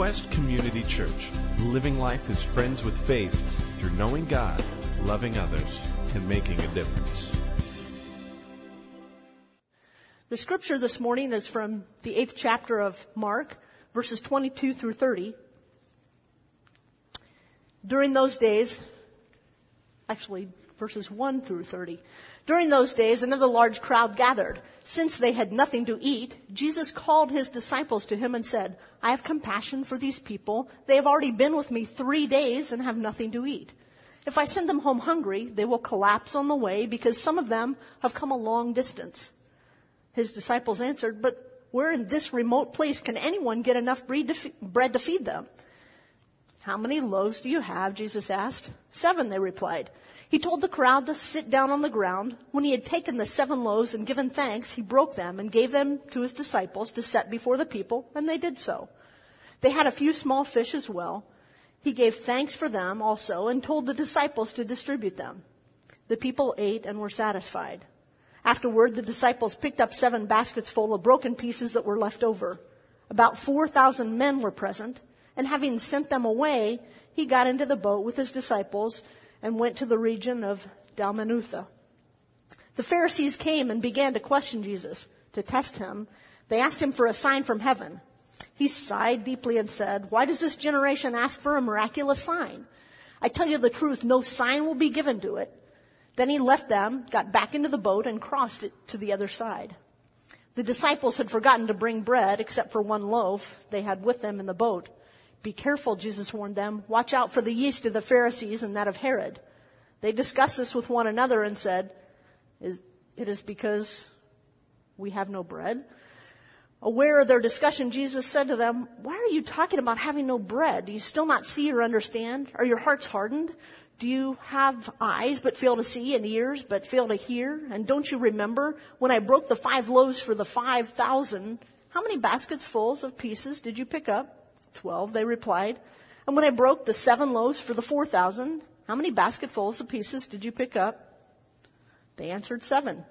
Quest Community Church, living life as friends with faith through knowing God, loving others, and making a difference. The scripture this morning is from the eighth chapter of Mark, verses 22 through 30. During those days, actually verses 1 through 30. During those days, another large crowd gathered. Since they had nothing to eat, Jesus called his disciples to him and said, I have compassion for these people. They have already been with me three days and have nothing to eat. If I send them home hungry, they will collapse on the way because some of them have come a long distance. His disciples answered, but where in this remote place can anyone get enough bread to feed them? How many loaves do you have? Jesus asked. Seven, they replied. He told the crowd to sit down on the ground. When he had taken the seven loaves and given thanks, he broke them and gave them to his disciples to set before the people, and they did so. They had a few small fish as well. He gave thanks for them also and told the disciples to distribute them. The people ate and were satisfied. Afterward, the disciples picked up seven baskets full of broken pieces that were left over. About 4,000 men were present, and having sent them away, he got into the boat with his disciples and went to the region of Dalmanutha. The Pharisees came and began to question Jesus to test him. They asked him for a sign from heaven. He sighed deeply and said, Why does this generation ask for a miraculous sign? I tell you the truth, no sign will be given to it. Then he left them, got back into the boat, and crossed it to the other side. The disciples had forgotten to bring bread except for one loaf they had with them in the boat. Be careful, Jesus warned them. Watch out for the yeast of the Pharisees and that of Herod. They discussed this with one another and said, It is because we have no bread. Aware of their discussion, Jesus said to them, Why are you talking about having no bread? Do you still not see or understand? Are your hearts hardened? Do you have eyes but fail to see and ears but fail to hear? And don't you remember when I broke the five loaves for the five thousand? How many baskets fulls of pieces did you pick up? Twelve, they replied. And when I broke the seven loaves for the four thousand, how many basketfuls of pieces did you pick up? They answered seven.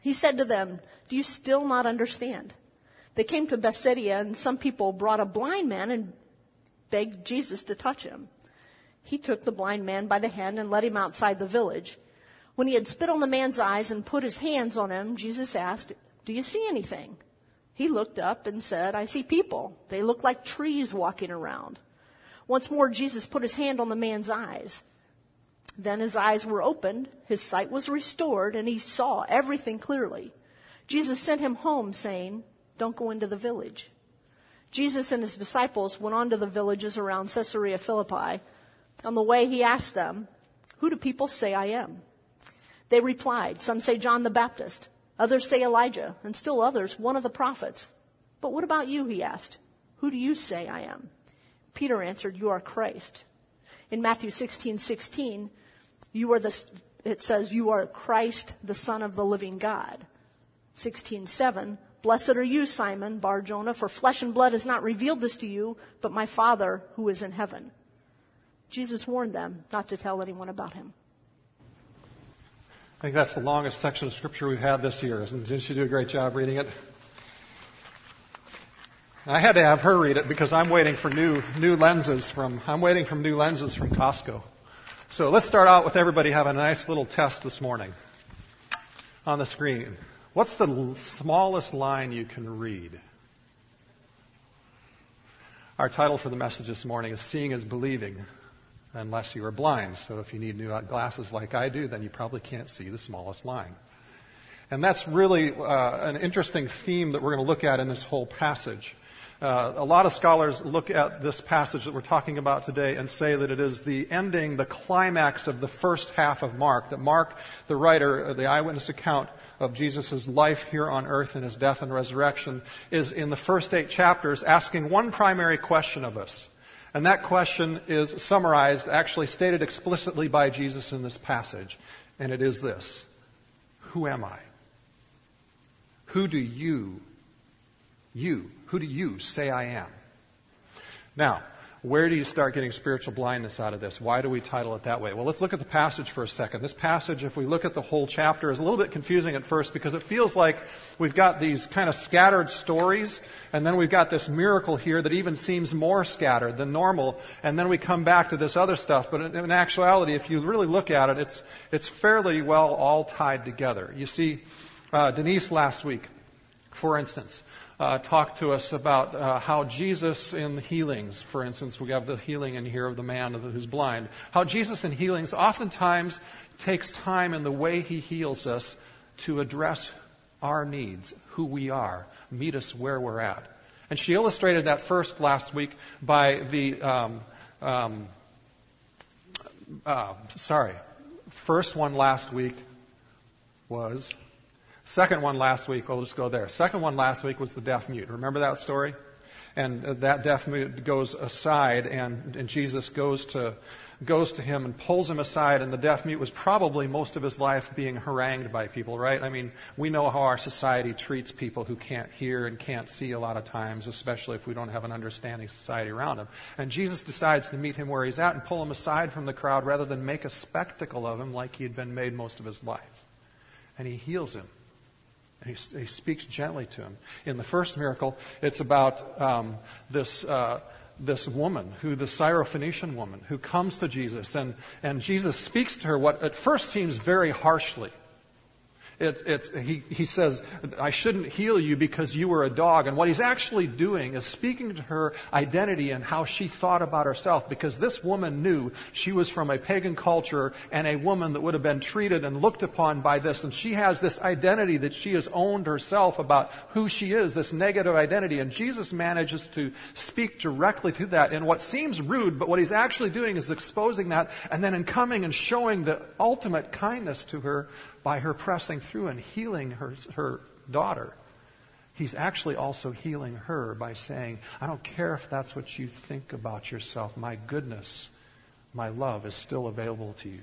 He said to them, Do you still not understand? They came to Bethsaida and some people brought a blind man and begged Jesus to touch him. He took the blind man by the hand and led him outside the village. When he had spit on the man's eyes and put his hands on him, Jesus asked, Do you see anything? He looked up and said, I see people. They look like trees walking around. Once more, Jesus put his hand on the man's eyes. Then his eyes were opened, his sight was restored, and he saw everything clearly. Jesus sent him home saying, don't go into the village. Jesus and his disciples went on to the villages around Caesarea Philippi. On the way, he asked them, who do people say I am? They replied, some say John the Baptist, others say Elijah, and still others, one of the prophets. But what about you? He asked. Who do you say I am? Peter answered, you are Christ. In Matthew 16, 16, you are the, it says, you are Christ, the son of the living God. 16, 7, blessed are you, Simon, Bar Jonah, for flesh and blood has not revealed this to you, but my Father who is in heaven. Jesus warned them not to tell anyone about him. I think that's the longest section of scripture we've had this year. Didn't she do a great job reading it? I had to have her read it because I'm waiting for new, new lenses from, I'm waiting for new lenses from Costco. So let's start out with everybody having a nice little test this morning on the screen. What's the smallest line you can read? Our title for the message this morning is Seeing is Believing, unless you are blind. So if you need new glasses like I do, then you probably can't see the smallest line. And that's really uh, an interesting theme that we're going to look at in this whole passage. Uh, a lot of scholars look at this passage that we're talking about today and say that it is the ending, the climax of the first half of Mark. That Mark, the writer, uh, the eyewitness account of Jesus' life here on earth and his death and resurrection, is in the first eight chapters asking one primary question of us. And that question is summarized, actually stated explicitly by Jesus in this passage. And it is this. Who am I? Who do you, you, who do you say I am? Now, Where do you start getting spiritual blindness out of this? Why do we title it that way? Well, let's look at the passage for a second. This passage, if we look at the whole chapter, is a little bit confusing at first because it feels like we've got these kind of scattered stories, and then we've got this miracle here that even seems more scattered than normal, and then we come back to this other stuff. But in, in actuality, if you really look at it, it's, it's fairly well all tied together. You see, uh, Denise last week, for instance, uh, talked to us about uh, how Jesus in healings, for instance, we have the healing in here of the man who's blind, how Jesus in healings oftentimes takes time in the way he heals us to address our needs, who we are, meet us where we're at. And she illustrated that first last week by the, um, um, uh, sorry, first one last week was Second one last week, we'll just go there. Second one last week was the deaf mute. Remember that story? And uh, that deaf mute goes aside and, and Jesus goes to, goes to him and pulls him aside and the deaf mute was probably most of his life being harangued by people, right? I mean, we know how our society treats people who can't hear and can't see a lot of times, especially if we don't have an understanding society around them. And Jesus decides to meet him where he's at and pull him aside from the crowd rather than make a spectacle of him like he had been made most of his life. And he heals him. And he, he speaks gently to him. In the first miracle, it's about um, this. Uh, this woman, who the Syrophoenician woman, who comes to Jesus, and, and Jesus speaks to her what at first seems very harshly. It's, it's, he, he says, I shouldn't heal you because you were a dog. And what he's actually doing is speaking to her identity and how she thought about herself because this woman knew she was from a pagan culture and a woman that would have been treated and looked upon by this. And she has this identity that she has owned herself about who she is, this negative identity. And Jesus manages to speak directly to that in what seems rude, but what he's actually doing is exposing that and then in coming and showing the ultimate kindness to her by her pressing through and healing her, her daughter, he's actually also healing her by saying, I don't care if that's what you think about yourself. My goodness, my love is still available to you.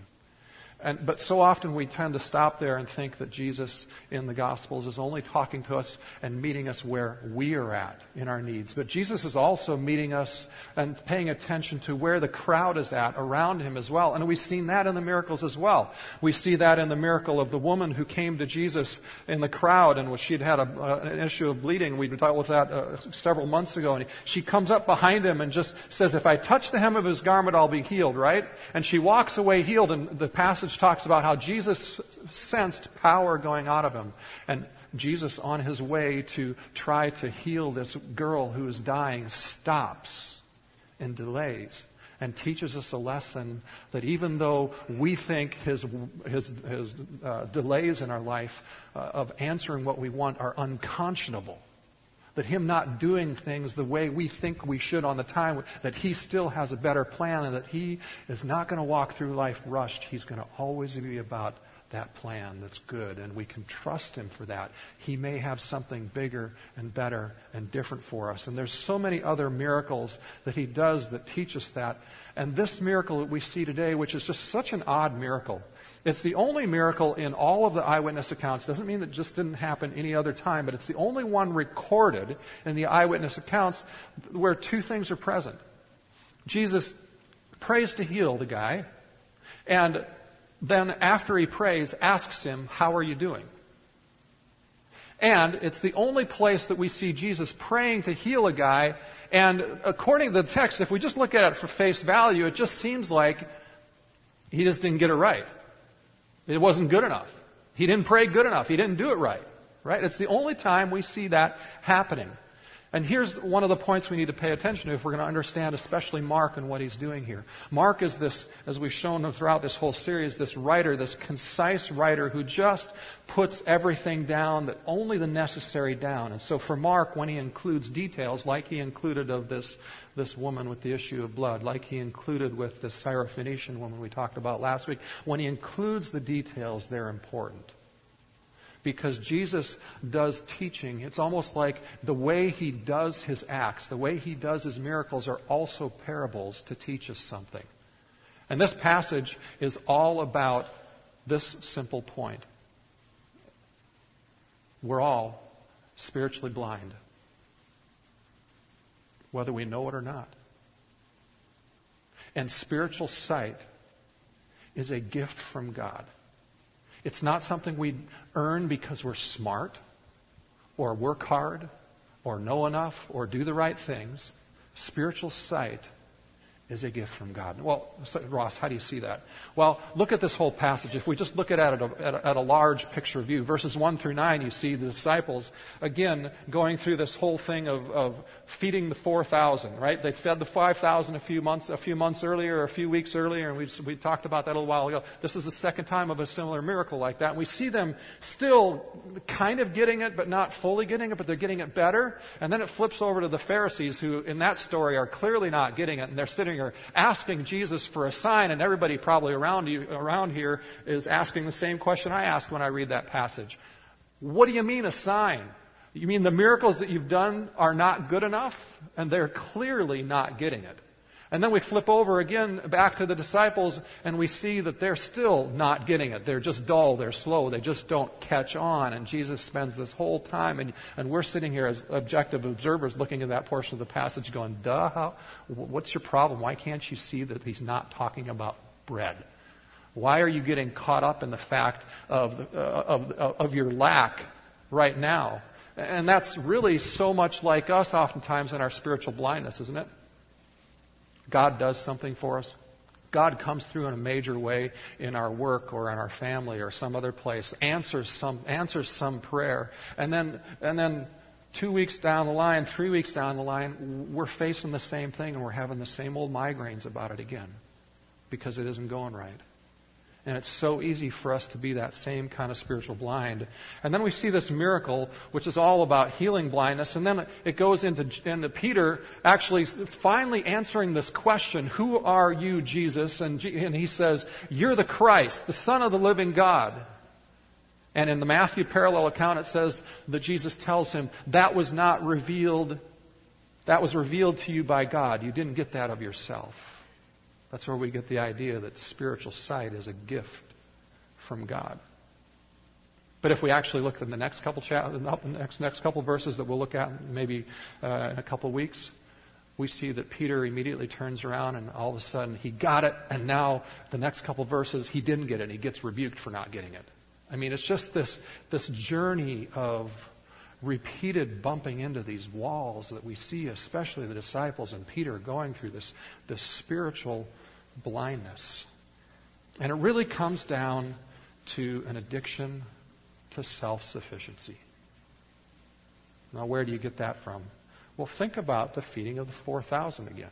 And, but so often we tend to stop there and think that Jesus in the Gospels is only talking to us and meeting us where we are at in our needs. But Jesus is also meeting us and paying attention to where the crowd is at around him as well. And we've seen that in the miracles as well. We see that in the miracle of the woman who came to Jesus in the crowd and she'd had a, uh, an issue of bleeding. We dealt with that uh, several months ago. And she comes up behind him and just says, if I touch the hem of his garment, I'll be healed, right? And she walks away healed. And the passage passage talks about how Jesus sensed power going out of him. And Jesus, on his way to try to heal this girl who is dying, stops and delays and teaches us a lesson that even though we think his, his, his uh, delays in our life uh, of answering what we want are unconscionable, that him not doing things the way we think we should on the time, that he still has a better plan and that he is not going to walk through life rushed. He's going to always be about that plan that's good and we can trust him for that. He may have something bigger and better and different for us. And there's so many other miracles that he does that teach us that. And this miracle that we see today, which is just such an odd miracle, it's the only miracle in all of the eyewitness accounts. Doesn't mean that just didn't happen any other time, but it's the only one recorded in the eyewitness accounts where two things are present. Jesus prays to heal the guy, and then after he prays, asks him, How are you doing? And it's the only place that we see Jesus praying to heal a guy. And according to the text, if we just look at it for face value, it just seems like he just didn't get it right. It wasn't good enough. He didn't pray good enough. He didn't do it right. Right? It's the only time we see that happening. And here's one of the points we need to pay attention to if we're going to understand, especially Mark and what he's doing here. Mark is this, as we've shown him throughout this whole series, this writer, this concise writer who just puts everything down, that only the necessary down. And so for Mark, when he includes details, like he included of this, this woman with the issue of blood, like he included with this Syrophoenician woman we talked about last week, when he includes the details, they're important because Jesus does teaching. It's almost like the way he does his acts, the way he does his miracles are also parables to teach us something. And this passage is all about this simple point. We're all spiritually blind, whether we know it or not. And spiritual sight is a gift from God. It's not something we earn because we're smart or work hard or know enough or do the right things. Spiritual sight is a gift from God. Well, Ross, how do you see that? Well, look at this whole passage. If we just look at it at a, at a, large picture view, verses 1 through 9, you see the disciples, again, going through this whole thing of, of feeding the 4,000, right? They fed the 5,000 a few months, a few months earlier, or a few weeks earlier, and we, we talked about that a little while ago. This is the second time of a similar miracle like that. And we see them still kind of getting it, but not fully getting it, but they're getting it better. And then it flips over to the Pharisees, who in that story are clearly not getting it, and they're sitting here asking Jesus for a sign, and everybody probably around you, around here is asking the same question I ask when I read that passage. What do you mean a sign? You mean the miracles that you've done are not good enough? And they're clearly not getting it. And then we flip over again back to the disciples and we see that they're still not getting it. They're just dull. They're slow. They just don't catch on. And Jesus spends this whole time and, and we're sitting here as objective observers looking at that portion of the passage going, duh, how, what's your problem? Why can't you see that he's not talking about bread? Why are you getting caught up in the fact of, uh, of, of your lack right now? And that's really so much like us oftentimes in our spiritual blindness, isn't it? God does something for us. God comes through in a major way in our work or in our family or some other place, answers some, answers some prayer. And then, and then two weeks down the line, three weeks down the line, we're facing the same thing and we're having the same old migraines about it again because it isn't going right. And it's so easy for us to be that same kind of spiritual blind. And then we see this miracle, which is all about healing blindness. And then it goes into, into Peter actually finally answering this question, Who are you, Jesus? And, and he says, You're the Christ, the Son of the living God. And in the Matthew parallel account, it says that Jesus tells him, That was not revealed, that was revealed to you by God. You didn't get that of yourself. That's where we get the idea that spiritual sight is a gift from God. But if we actually look at the next couple cha- the next next couple verses that we'll look at maybe uh, in a couple weeks, we see that Peter immediately turns around and all of a sudden he got it, and now the next couple verses he didn't get it. and He gets rebuked for not getting it. I mean, it's just this this journey of repeated bumping into these walls that we see, especially the disciples and Peter going through this this spiritual blindness. And it really comes down to an addiction to self sufficiency. Now, where do you get that from? Well, think about the feeding of the 4,000 again.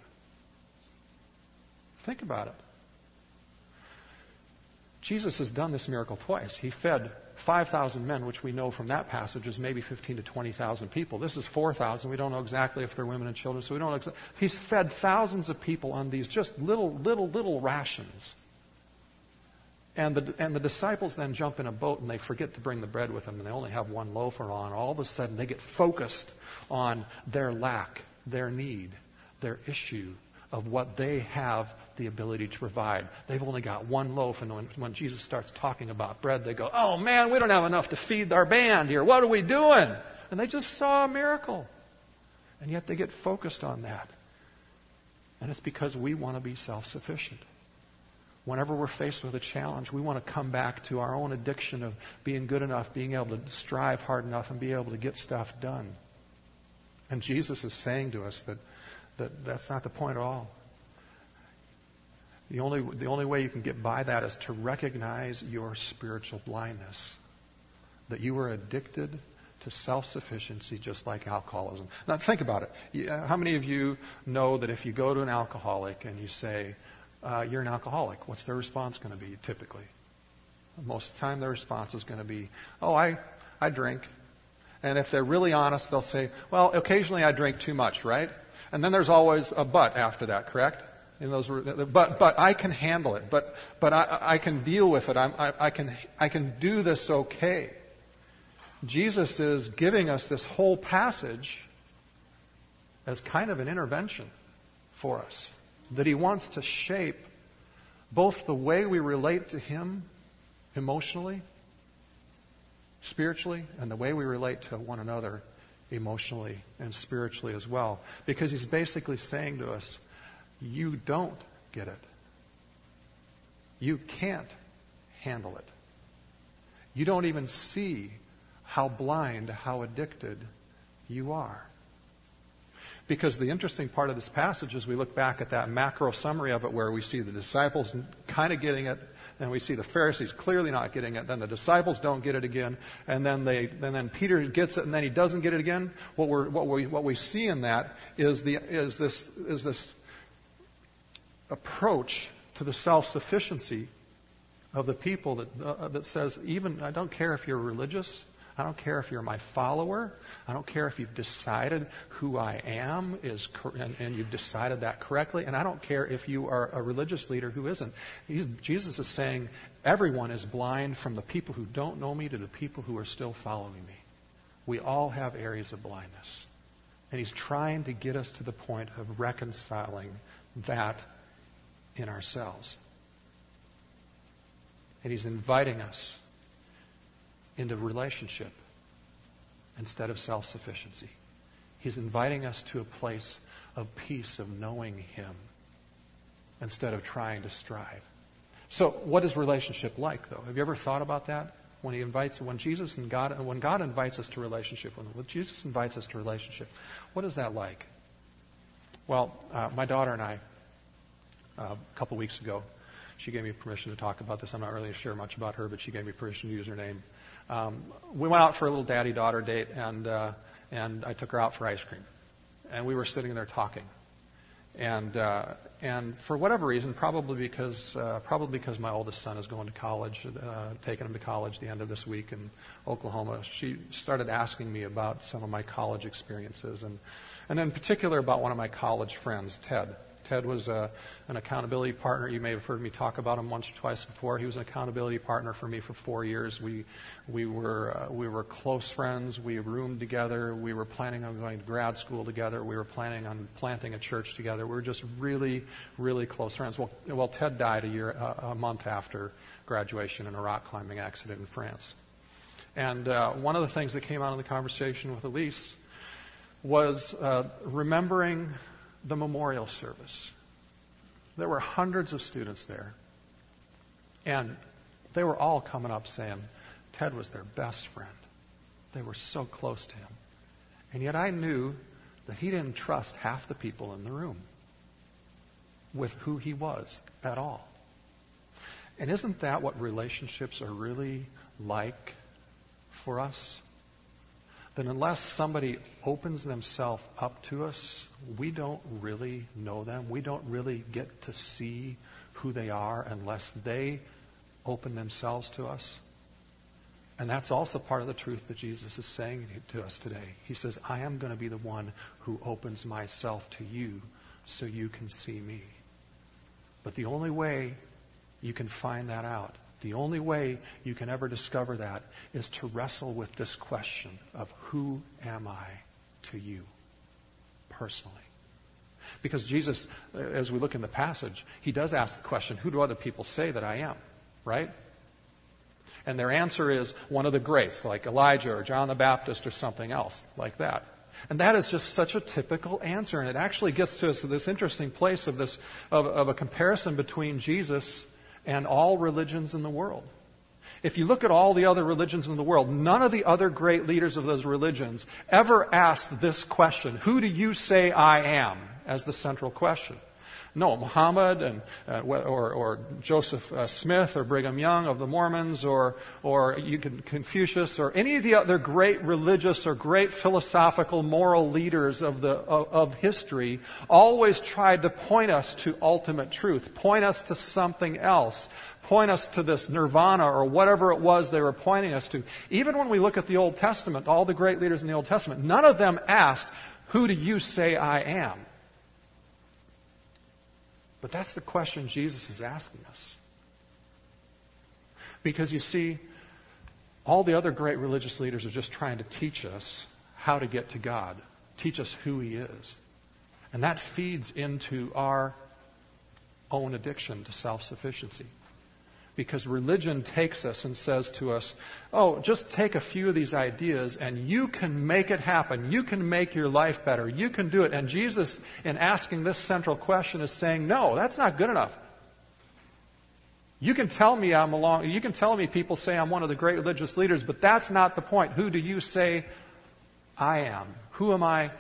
Think about it. Jesus has done this miracle twice. He fed 5,000 men, which we know from that passage is maybe 15 to 20,000 people. This is 4,000. We don't know exactly if they're women and children, so we don't know. Exa- He's fed thousands of people on these just little, little, little rations. And the, and the disciples then jump in a boat and they forget to bring the bread with them and they only have one loaf or on. All of a sudden they get focused on their lack, their need, their issue of what they have the ability to provide. They've only got one loaf, and when, when Jesus starts talking about bread, they go, Oh man, we don't have enough to feed our band here. What are we doing? And they just saw a miracle. And yet they get focused on that. And it's because we want to be self sufficient. Whenever we're faced with a challenge, we want to come back to our own addiction of being good enough, being able to strive hard enough, and be able to get stuff done. And Jesus is saying to us that, that that's not the point at all. The only, the only way you can get by that is to recognize your spiritual blindness. That you are addicted to self sufficiency just like alcoholism. Now, think about it. Uh, how many of you know that if you go to an alcoholic and you say, uh, You're an alcoholic, what's their response going to be typically? Most of the time, their response is going to be, Oh, I, I drink. And if they're really honest, they'll say, Well, occasionally I drink too much, right? And then there's always a but after that, correct? In those, but but I can handle it. But but I, I can deal with it. I, I can I can do this okay. Jesus is giving us this whole passage as kind of an intervention for us that he wants to shape both the way we relate to him emotionally, spiritually, and the way we relate to one another emotionally and spiritually as well. Because he's basically saying to us, you don't get it. You can't handle it. You don't even see how blind, how addicted you are. Because the interesting part of this passage is we look back at that macro summary of it where we see the disciples kind of getting it, and we see the Pharisees clearly not getting it, then the disciples don't get it again, and then they, and then Peter gets it and then he doesn't get it again. What we what we, what we see in that is the, is this, is this approach to the self-sufficiency of the people that, uh, that says, even, I don't care if you're religious, I don't care if you're my follower. I don't care if you've decided who I am is and, and, you've decided that correctly. And I don't care if you are a religious leader who isn't. He's, Jesus is saying everyone is blind from the people who don't know me to the people who are still following me. We all have areas of blindness. And he's trying to get us to the point of reconciling that in ourselves. And he's inviting us into relationship instead of self sufficiency. He's inviting us to a place of peace, of knowing Him, instead of trying to strive. So, what is relationship like, though? Have you ever thought about that? When He invites, when Jesus and God, when God invites us to relationship, when Jesus invites us to relationship, what is that like? Well, uh, my daughter and I, uh, a couple weeks ago, she gave me permission to talk about this. I'm not really sure much about her, but she gave me permission to use her name. Um, we went out for a little daddy-daughter date, and uh, and I took her out for ice cream, and we were sitting there talking, and uh, and for whatever reason, probably because uh, probably because my oldest son is going to college, uh, taking him to college the end of this week in Oklahoma, she started asking me about some of my college experiences, and and in particular about one of my college friends, Ted. Ted was a, uh, an accountability partner. You may have heard me talk about him once or twice before. He was an accountability partner for me for four years. We we were uh, we were close friends. We roomed together. We were planning on going to grad school together. We were planning on planting a church together. We were just really really close friends. Well, well, Ted died a year uh, a month after graduation in a rock climbing accident in France. And uh, one of the things that came out in the conversation with Elise was uh, remembering the memorial service. There were hundreds of students there. And they were all coming up saying Ted was their best friend. They were so close to him. And yet I knew that he didn't trust half the people in the room with who he was at all. And isn't that what relationships are really like for us? Then unless somebody opens themselves up to us, we don't really know them. We don't really get to see who they are unless they open themselves to us. And that's also part of the truth that Jesus is saying to us today. He says, I am going to be the one who opens myself to you so you can see me. But the only way you can find that out the only way you can ever discover that is to wrestle with this question of who am I to you personally? Because Jesus, as we look in the passage, he does ask the question, who do other people say that I am? Right? And their answer is one of the greats, like Elijah or John the Baptist or something else like that. And that is just such a typical answer. And it actually gets to us to this interesting place of this, of, of a comparison between Jesus and all religions in the world. If you look at all the other religions in the world, none of the other great leaders of those religions ever asked this question Who do you say I am? as the central question. No, Muhammad and, uh, or, or, Joseph uh, Smith or Brigham Young of the Mormons or, or you can, Confucius or any of the other great religious or great philosophical moral leaders of, the, of, of history always tried to point us to ultimate truth, point us to something else, point us to this nirvana or whatever it was they were pointing us to. Even when we look at the Old Testament, all the great leaders in the Old Testament, none of them asked, who do you say I am? But that's the question Jesus is asking us. Because you see, all the other great religious leaders are just trying to teach us how to get to God, teach us who He is. And that feeds into our own addiction to self sufficiency. Because religion takes us and says to us, oh, just take a few of these ideas and you can make it happen. You can make your life better. You can do it. And Jesus, in asking this central question, is saying, no, that's not good enough. You can tell me I'm along, you can tell me people say I'm one of the great religious leaders, but that's not the point. Who do you say I am? Who am I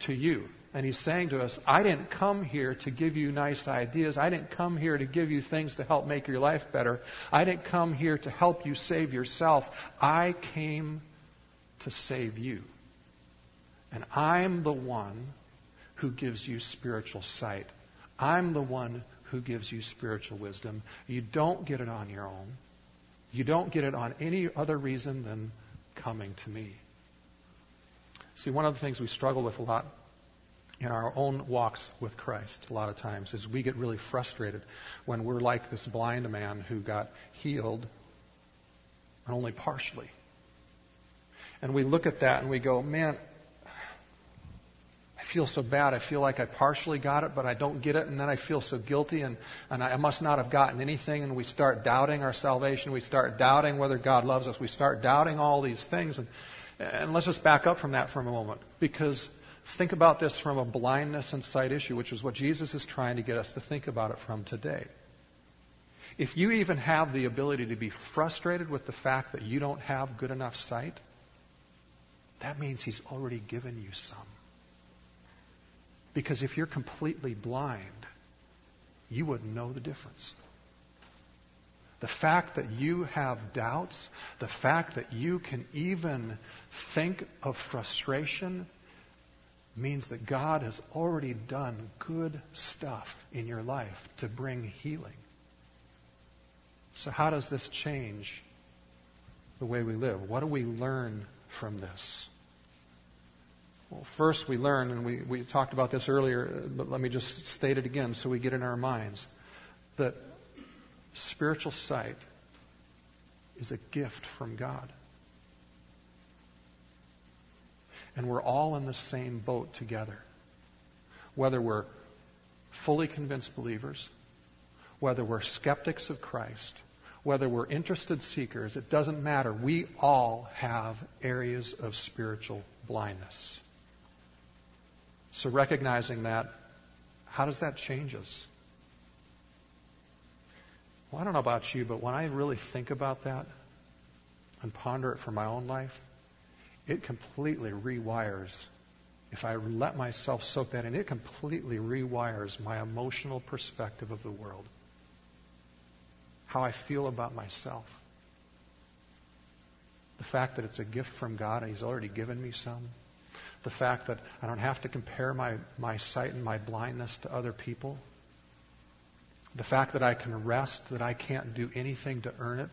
to you? And he's saying to us, I didn't come here to give you nice ideas. I didn't come here to give you things to help make your life better. I didn't come here to help you save yourself. I came to save you. And I'm the one who gives you spiritual sight. I'm the one who gives you spiritual wisdom. You don't get it on your own. You don't get it on any other reason than coming to me. See, one of the things we struggle with a lot in our own walks with Christ a lot of times is we get really frustrated when we're like this blind man who got healed and only partially. And we look at that and we go, man, I feel so bad. I feel like I partially got it, but I don't get it. And then I feel so guilty and, and I must not have gotten anything. And we start doubting our salvation. We start doubting whether God loves us. We start doubting all these things. And, and let's just back up from that for a moment because Think about this from a blindness and sight issue, which is what Jesus is trying to get us to think about it from today. If you even have the ability to be frustrated with the fact that you don't have good enough sight, that means He's already given you some. Because if you're completely blind, you wouldn't know the difference. The fact that you have doubts, the fact that you can even think of frustration means that God has already done good stuff in your life to bring healing. So, how does this change the way we live? What do we learn from this? Well, first we learn, and we, we talked about this earlier, but let me just state it again so we get in our minds, that spiritual sight is a gift from God. And we're all in the same boat together. Whether we're fully convinced believers, whether we're skeptics of Christ, whether we're interested seekers, it doesn't matter. We all have areas of spiritual blindness. So recognizing that, how does that change us? Well, I don't know about you, but when I really think about that and ponder it for my own life, it completely rewires. If I let myself soak that in, it completely rewires my emotional perspective of the world. How I feel about myself. The fact that it's a gift from God and He's already given me some. The fact that I don't have to compare my, my sight and my blindness to other people. The fact that I can rest, that I can't do anything to earn it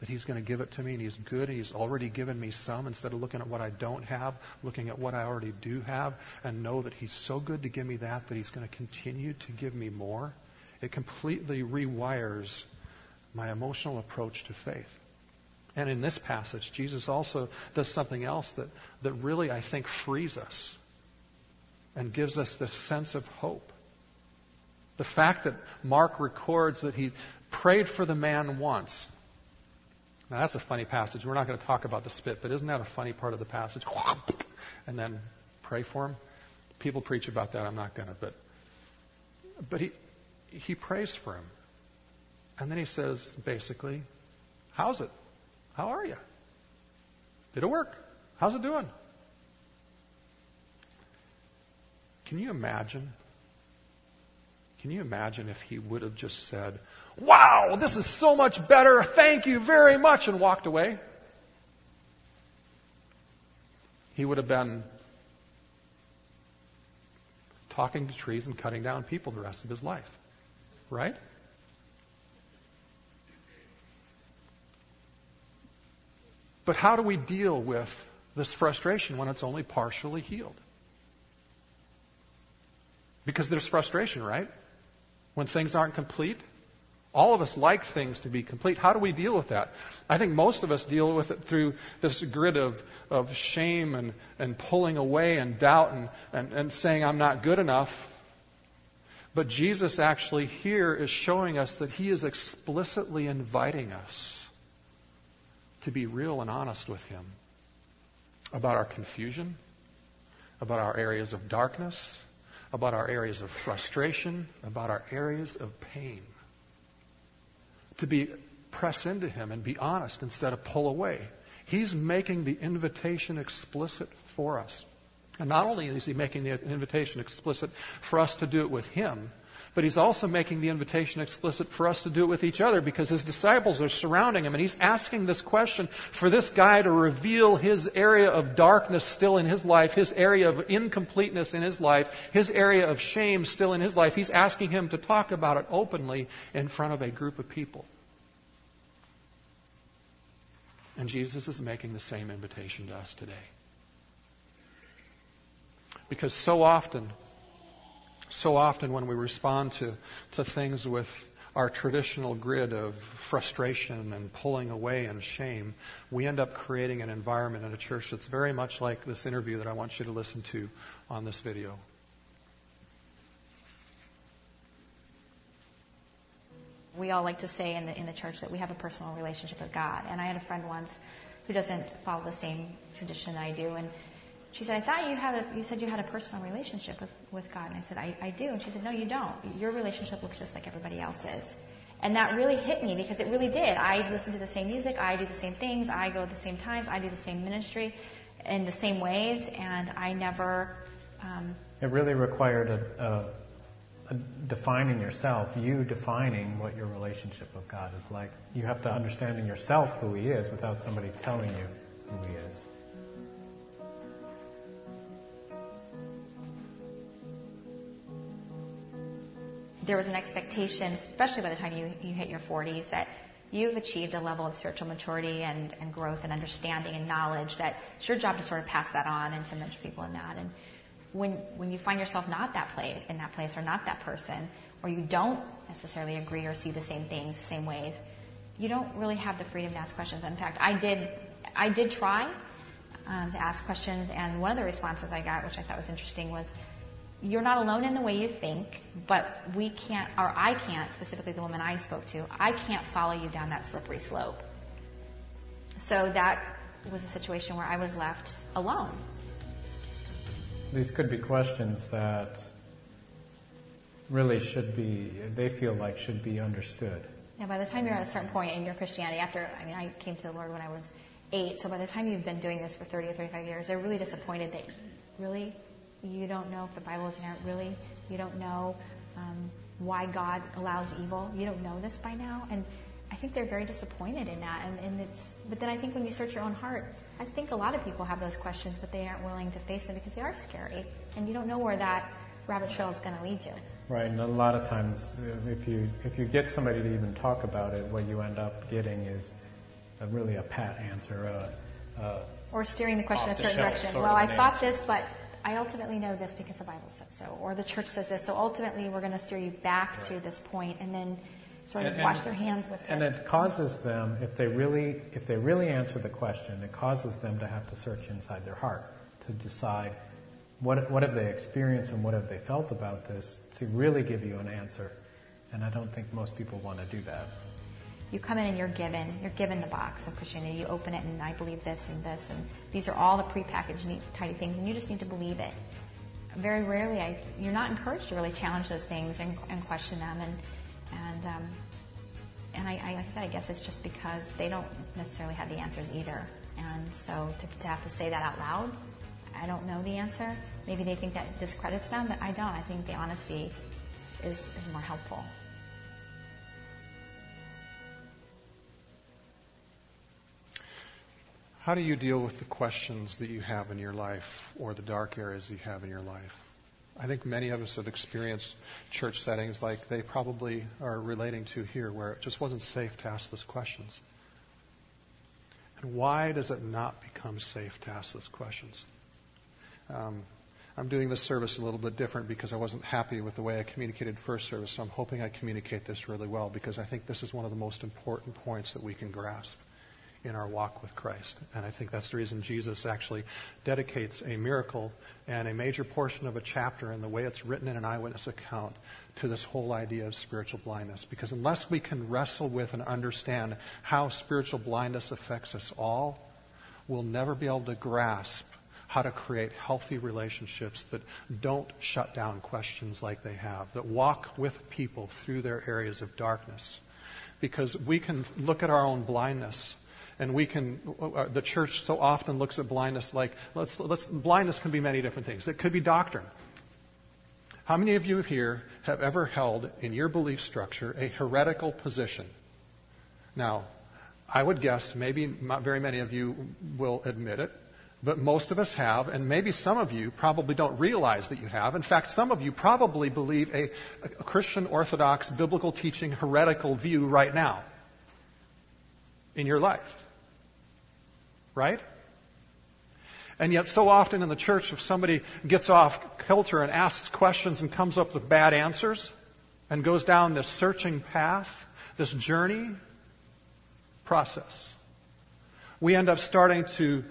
that He's going to give it to me and He's good and He's already given me some instead of looking at what I don't have, looking at what I already do have and know that He's so good to give me that that He's going to continue to give me more. It completely rewires my emotional approach to faith. And in this passage, Jesus also does something else that, that really, I think, frees us and gives us this sense of hope. The fact that Mark records that he prayed for the man once, now that's a funny passage. We're not going to talk about the spit, but isn't that a funny part of the passage? And then pray for him. People preach about that. I'm not going to, but but he he prays for him, and then he says basically, "How's it? How are you? Did it work? How's it doing?" Can you imagine? Can you imagine if he would have just said, Wow, this is so much better. Thank you very much, and walked away. He would have been talking to trees and cutting down people the rest of his life. Right? But how do we deal with this frustration when it's only partially healed? Because there's frustration, right? When things aren't complete, all of us like things to be complete. How do we deal with that? I think most of us deal with it through this grid of, of shame and, and pulling away and doubt and, and, and saying, I'm not good enough. But Jesus actually here is showing us that he is explicitly inviting us to be real and honest with him about our confusion, about our areas of darkness, about our areas of frustration, about our areas of pain. To be press into him and be honest instead of pull away. He's making the invitation explicit for us. And not only is he making the invitation explicit for us to do it with him, but he's also making the invitation explicit for us to do it with each other because his disciples are surrounding him and he's asking this question for this guy to reveal his area of darkness still in his life, his area of incompleteness in his life, his area of shame still in his life. He's asking him to talk about it openly in front of a group of people. And Jesus is making the same invitation to us today. Because so often, so often when we respond to, to things with our traditional grid of frustration and pulling away and shame, we end up creating an environment in a church that's very much like this interview that I want you to listen to on this video. We all like to say in the, in the church that we have a personal relationship with God. And I had a friend once who doesn't follow the same tradition I do. And she said, I thought you had a, you said you had a personal relationship with, with God. And I said, I, I do. And she said, no, you don't. Your relationship looks just like everybody else's. And that really hit me because it really did. I listen to the same music. I do the same things. I go at the same times. I do the same ministry in the same ways. And I never. Um, it really required a, a defining yourself, you defining what your relationship with God is like. You have to understand in yourself who He is without somebody telling you who He is. There was an expectation, especially by the time you, you hit your 40s, that you've achieved a level of spiritual maturity and, and growth and understanding and knowledge that it's your job to sort of pass that on and to mentor people in that. And when when you find yourself not that place in that place or not that person, or you don't necessarily agree or see the same things, the same ways, you don't really have the freedom to ask questions. In fact, I did I did try um, to ask questions, and one of the responses I got, which I thought was interesting, was you're not alone in the way you think, but we can't, or I can't, specifically the woman I spoke to, I can't follow you down that slippery slope. So that was a situation where I was left alone these could be questions that really should be, they feel like should be understood. Yeah, by the time you're at a certain point in your Christianity, after, I mean, I came to the Lord when I was eight, so by the time you've been doing this for 30 or 35 years, they're really disappointed that, really, you don't know if the Bible is inerrant, really? You don't know um, why God allows evil? You don't know this by now? And I think they're very disappointed in that. And, and it's, but then I think when you search your own heart, I think a lot of people have those questions, but they aren't willing to face them because they are scary, and you don't know where that rabbit trail is going to lead you. Right, and a lot of times, if you if you get somebody to even talk about it, what you end up getting is a, really a pat answer. Uh, uh, or steering the question a certain direction. Well, I thought this, but I ultimately know this because the Bible says so, or the church says this. So ultimately, we're going to steer you back right. to this point, and then sort of and, wash their hands with and it. And it causes them, if they really, if they really answer the question, it causes them to have to search inside their heart to decide what, what have they experienced and what have they felt about this to really give you an answer. And I don't think most people want to do that. You come in and you're given, you're given the box of Christianity. You open it and I believe this and this and these are all the prepackaged neat, tidy things and you just need to believe it. Very rarely, I, you're not encouraged to really challenge those things and, and question them and and um, and I, I, like I said, I guess it's just because they don't necessarily have the answers either. And so to, to have to say that out loud, I don't know the answer. Maybe they think that discredits them, but I don't. I think the honesty is, is more helpful. How do you deal with the questions that you have in your life or the dark areas you have in your life? I think many of us have experienced church settings like they probably are relating to here, where it just wasn't safe to ask those questions. And why does it not become safe to ask those questions? Um, I'm doing this service a little bit different because I wasn't happy with the way I communicated first service, so I'm hoping I communicate this really well because I think this is one of the most important points that we can grasp in our walk with Christ. And I think that's the reason Jesus actually dedicates a miracle and a major portion of a chapter in the way it's written in an eyewitness account to this whole idea of spiritual blindness. Because unless we can wrestle with and understand how spiritual blindness affects us all, we'll never be able to grasp how to create healthy relationships that don't shut down questions like they have, that walk with people through their areas of darkness. Because we can look at our own blindness and we can, uh, the church so often looks at blindness like, let's, let's, blindness can be many different things. It could be doctrine. How many of you here have ever held in your belief structure a heretical position? Now, I would guess maybe not very many of you will admit it, but most of us have, and maybe some of you probably don't realize that you have. In fact, some of you probably believe a, a Christian Orthodox biblical teaching heretical view right now in your life right? And yet, so often in the church, if somebody gets off kilter and asks questions and comes up with bad answers and goes down this searching path, this journey process, we end up starting to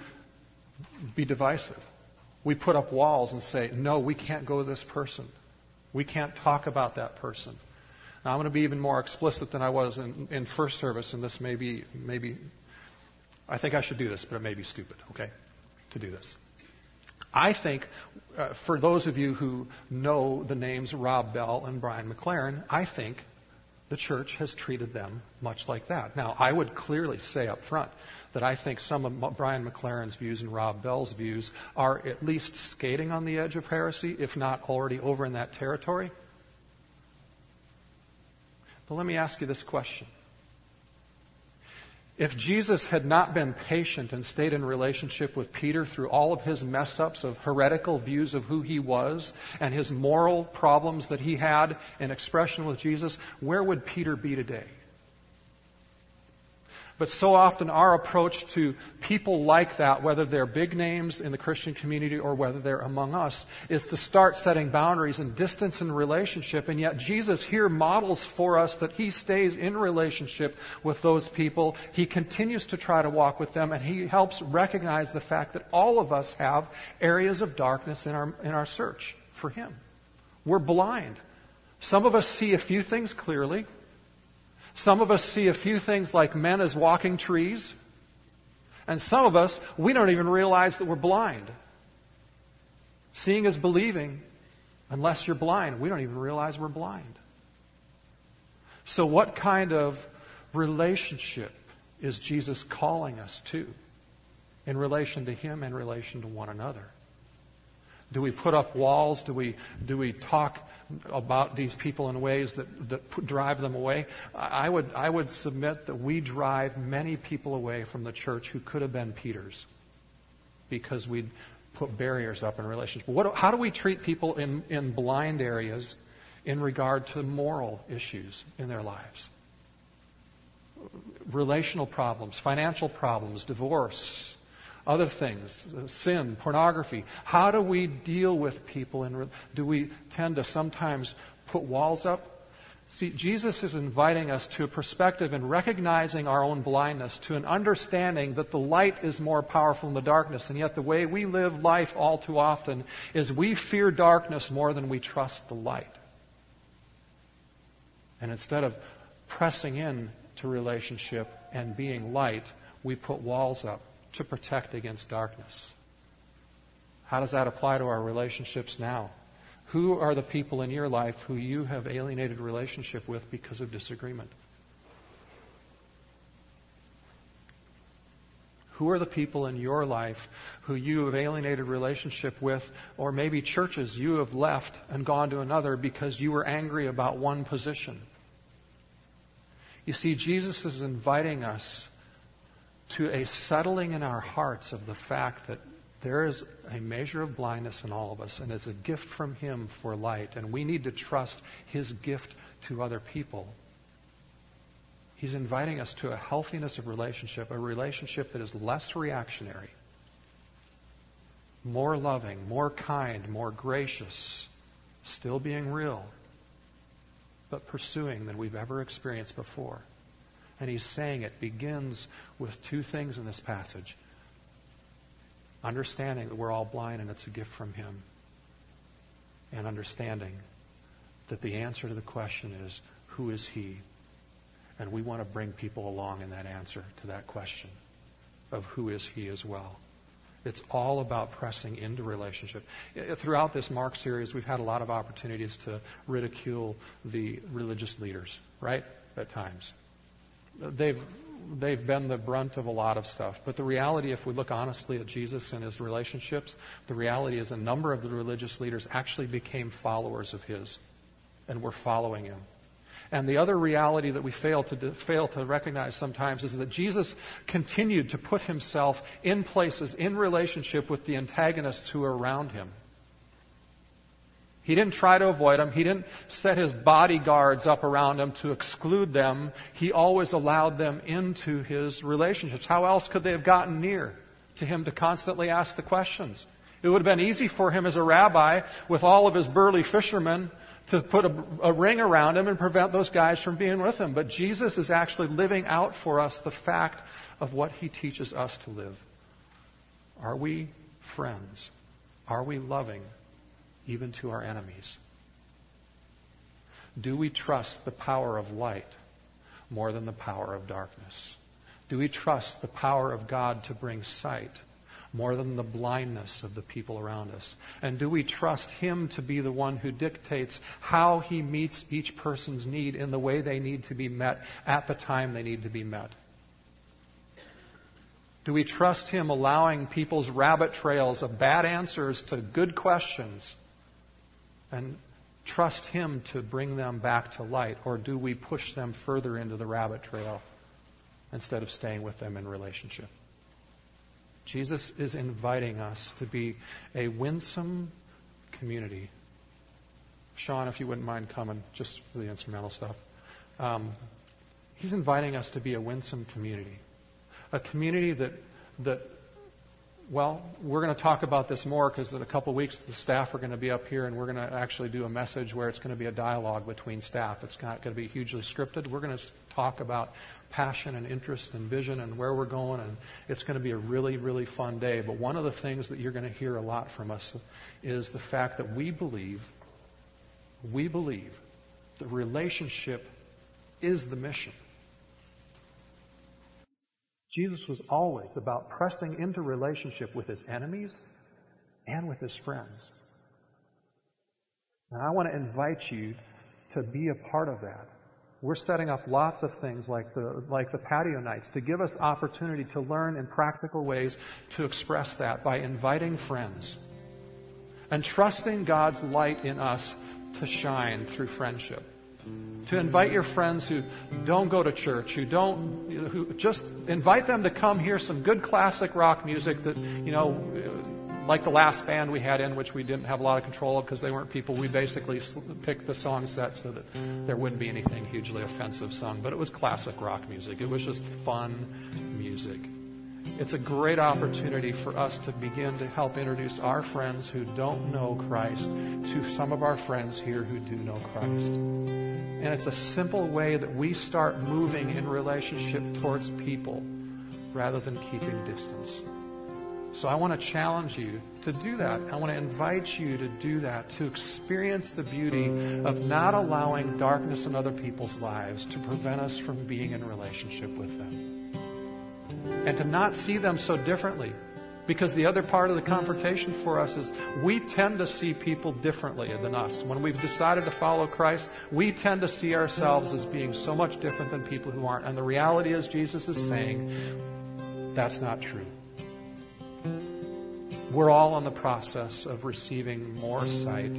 be divisive. We put up walls and say, no, we can't go to this person. We can't talk about that person. Now, I'm going to be even more explicit than I was in, in first service, and this may be, maybe I think I should do this, but it may be stupid, okay, to do this. I think, uh, for those of you who know the names Rob Bell and Brian McLaren, I think the church has treated them much like that. Now, I would clearly say up front that I think some of Brian McLaren's views and Rob Bell's views are at least skating on the edge of heresy, if not already over in that territory. But let me ask you this question. If Jesus had not been patient and stayed in relationship with Peter through all of his mess ups of heretical views of who he was and his moral problems that he had in expression with Jesus, where would Peter be today? But so often our approach to people like that, whether they're big names in the Christian community or whether they're among us, is to start setting boundaries and distance in relationship. And yet Jesus here models for us that he stays in relationship with those people. He continues to try to walk with them and he helps recognize the fact that all of us have areas of darkness in our, in our search for him. We're blind. Some of us see a few things clearly. Some of us see a few things like men as walking trees. And some of us, we don't even realize that we're blind. Seeing is believing. Unless you're blind, we don't even realize we're blind. So, what kind of relationship is Jesus calling us to in relation to Him, and relation to one another? Do we put up walls? Do we, do we talk about these people in ways that, that drive them away? I would, I would submit that we drive many people away from the church who could have been Peter's because we put barriers up in relationships. What, how do we treat people in, in blind areas in regard to moral issues in their lives? Relational problems, financial problems, divorce, other things, sin, pornography. How do we deal with people? And do we tend to sometimes put walls up? See, Jesus is inviting us to a perspective in recognizing our own blindness, to an understanding that the light is more powerful than the darkness. And yet, the way we live life all too often is we fear darkness more than we trust the light. And instead of pressing in to relationship and being light, we put walls up to protect against darkness. How does that apply to our relationships now? Who are the people in your life who you have alienated relationship with because of disagreement? Who are the people in your life who you have alienated relationship with, or maybe churches you have left and gone to another because you were angry about one position? You see, Jesus is inviting us to a settling in our hearts of the fact that there is a measure of blindness in all of us, and it's a gift from Him for light, and we need to trust His gift to other people. He's inviting us to a healthiness of relationship, a relationship that is less reactionary, more loving, more kind, more gracious, still being real, but pursuing than we've ever experienced before. And he's saying it begins with two things in this passage understanding that we're all blind and it's a gift from him, and understanding that the answer to the question is, Who is he? And we want to bring people along in that answer to that question of who is he as well. It's all about pressing into relationship. Throughout this Mark series, we've had a lot of opportunities to ridicule the religious leaders, right? At times. They've, they've been the brunt of a lot of stuff. But the reality, if we look honestly at Jesus and his relationships, the reality is a number of the religious leaders actually became followers of his and were following him. And the other reality that we fail to, fail to recognize sometimes is that Jesus continued to put himself in places, in relationship with the antagonists who are around him. He didn't try to avoid them. He didn't set his bodyguards up around him to exclude them. He always allowed them into his relationships. How else could they have gotten near to him to constantly ask the questions? It would have been easy for him as a rabbi with all of his burly fishermen to put a, a, ring around him and prevent those guys from being with him. But Jesus is actually living out for us the fact of what he teaches us to live. Are we friends? Are we loving even to our enemies? Do we trust the power of light more than the power of darkness? Do we trust the power of God to bring sight more than the blindness of the people around us? And do we trust Him to be the one who dictates how He meets each person's need in the way they need to be met at the time they need to be met? Do we trust Him allowing people's rabbit trails of bad answers to good questions and trust Him to bring them back to light? Or do we push them further into the rabbit trail instead of staying with them in relationship? Jesus is inviting us to be a winsome community. Sean, if you wouldn't mind coming just for the instrumental stuff. Um, he's inviting us to be a winsome community. A community that, that well, we're going to talk about this more because in a couple of weeks the staff are going to be up here and we're going to actually do a message where it's going to be a dialogue between staff. It's not going to be hugely scripted. We're going to talk about passion and interest and vision and where we're going and it's going to be a really, really fun day. But one of the things that you're going to hear a lot from us is the fact that we believe, we believe the relationship is the mission. Jesus was always about pressing into relationship with his enemies and with his friends. And I want to invite you to be a part of that. We're setting up lots of things like the, like the patio nights to give us opportunity to learn in practical ways to express that by inviting friends and trusting God's light in us to shine through friendship to invite your friends who don't go to church, who don't, you know, who just invite them to come hear some good classic rock music that, you know, like the last band we had in, which we didn't have a lot of control of because they weren't people. We basically picked the song set so that there wouldn't be anything hugely offensive sung, but it was classic rock music. It was just fun music. It's a great opportunity for us to begin to help introduce our friends who don't know Christ to some of our friends here who do know Christ. And it's a simple way that we start moving in relationship towards people rather than keeping distance. So I want to challenge you to do that. I want to invite you to do that, to experience the beauty of not allowing darkness in other people's lives to prevent us from being in relationship with them. And to not see them so differently because the other part of the confrontation for us is we tend to see people differently than us. When we've decided to follow Christ, we tend to see ourselves as being so much different than people who aren't. And the reality is, Jesus is saying, that's not true. We're all in the process of receiving more sight.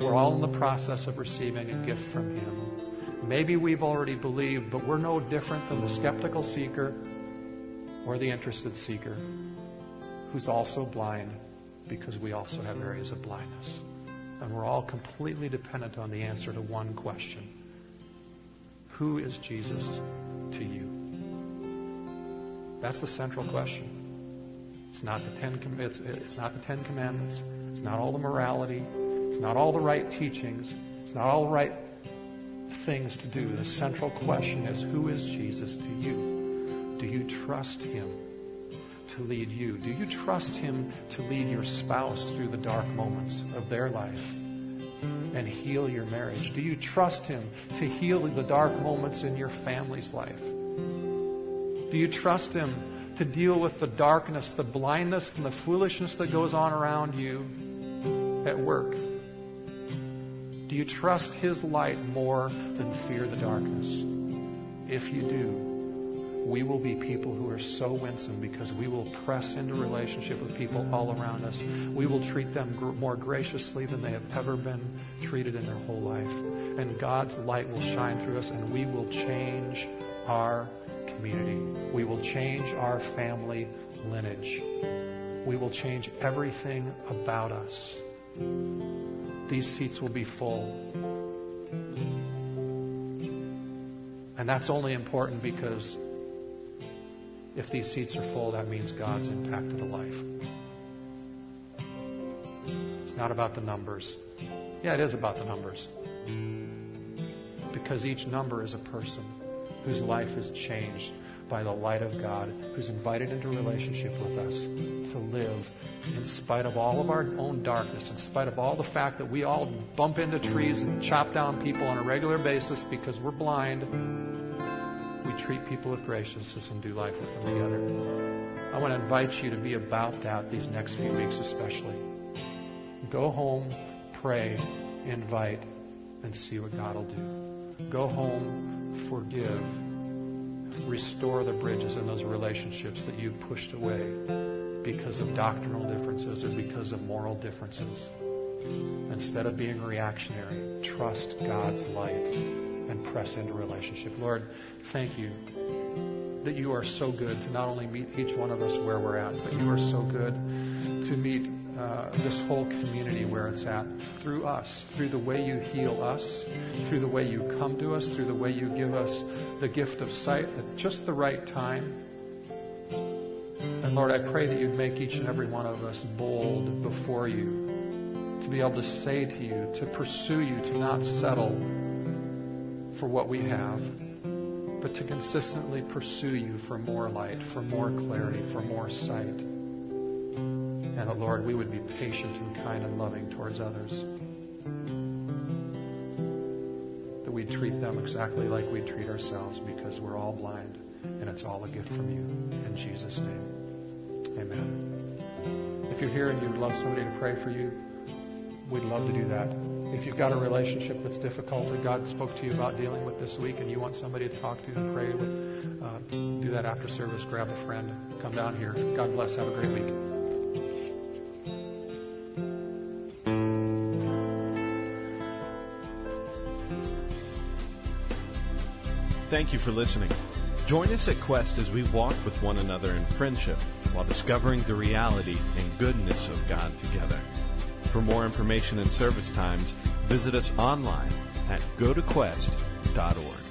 We're all in the process of receiving a gift from Him. Maybe we've already believed, but we're no different than the skeptical seeker or the interested seeker who's also blind because we also have areas of blindness. And we're all completely dependent on the answer to one question Who is Jesus to you? That's the central question. It's not the Ten, it's, it's not the Ten Commandments. It's not all the morality. It's not all the right teachings. It's not all the right things to do. The central question is who is Jesus to you? Do you trust him to lead you? Do you trust him to lead your spouse through the dark moments of their life and heal your marriage? Do you trust him to heal the dark moments in your family's life? Do you trust him to deal with the darkness, the blindness, and the foolishness that goes on around you at work? Do you trust His light more than fear the darkness? If you do, we will be people who are so winsome because we will press into relationship with people all around us. We will treat them gr- more graciously than they have ever been treated in their whole life. And God's light will shine through us and we will change our community. We will change our family lineage. We will change everything about us. These seats will be full. And that's only important because if these seats are full, that means God's impacted a life. It's not about the numbers. Yeah, it is about the numbers. Because each number is a person whose life is changed by the light of God, who's invited into relationship with us to live in spite of all of our own darkness, in spite of all the fact that we all bump into trees and chop down people on a regular basis because we're blind. Treat people with graciousness and do life with them together. I want to invite you to be about that these next few weeks, especially. Go home, pray, invite, and see what God will do. Go home, forgive, restore the bridges in those relationships that you've pushed away because of doctrinal differences or because of moral differences. Instead of being reactionary, trust God's light and press into relationship. Lord, thank you that you are so good to not only meet each one of us where we're at, but you are so good to meet uh, this whole community where it's at through us, through the way you heal us, through the way you come to us, through the way you give us the gift of sight at just the right time. And Lord, I pray that you'd make each and every one of us bold before you to be able to say to you, to pursue you, to not settle for what we have, but to consistently pursue you for more light, for more clarity, for more sight. And that, Lord, we would be patient and kind and loving towards others. That we treat them exactly like we treat ourselves because we're all blind and it's all a gift from you. In Jesus' name, amen. If you're here and you would love somebody to pray for you, we'd love to do that. If you've got a relationship that's difficult that God spoke to you about dealing with this week and you want somebody to talk to and pray with, uh, do that after service. Grab a friend. Come down here. God bless. Have a great week. Thank you for listening. Join us at Quest as we walk with one another in friendship while discovering the reality and goodness of God together. For more information and service times, visit us online at gotoquest.org.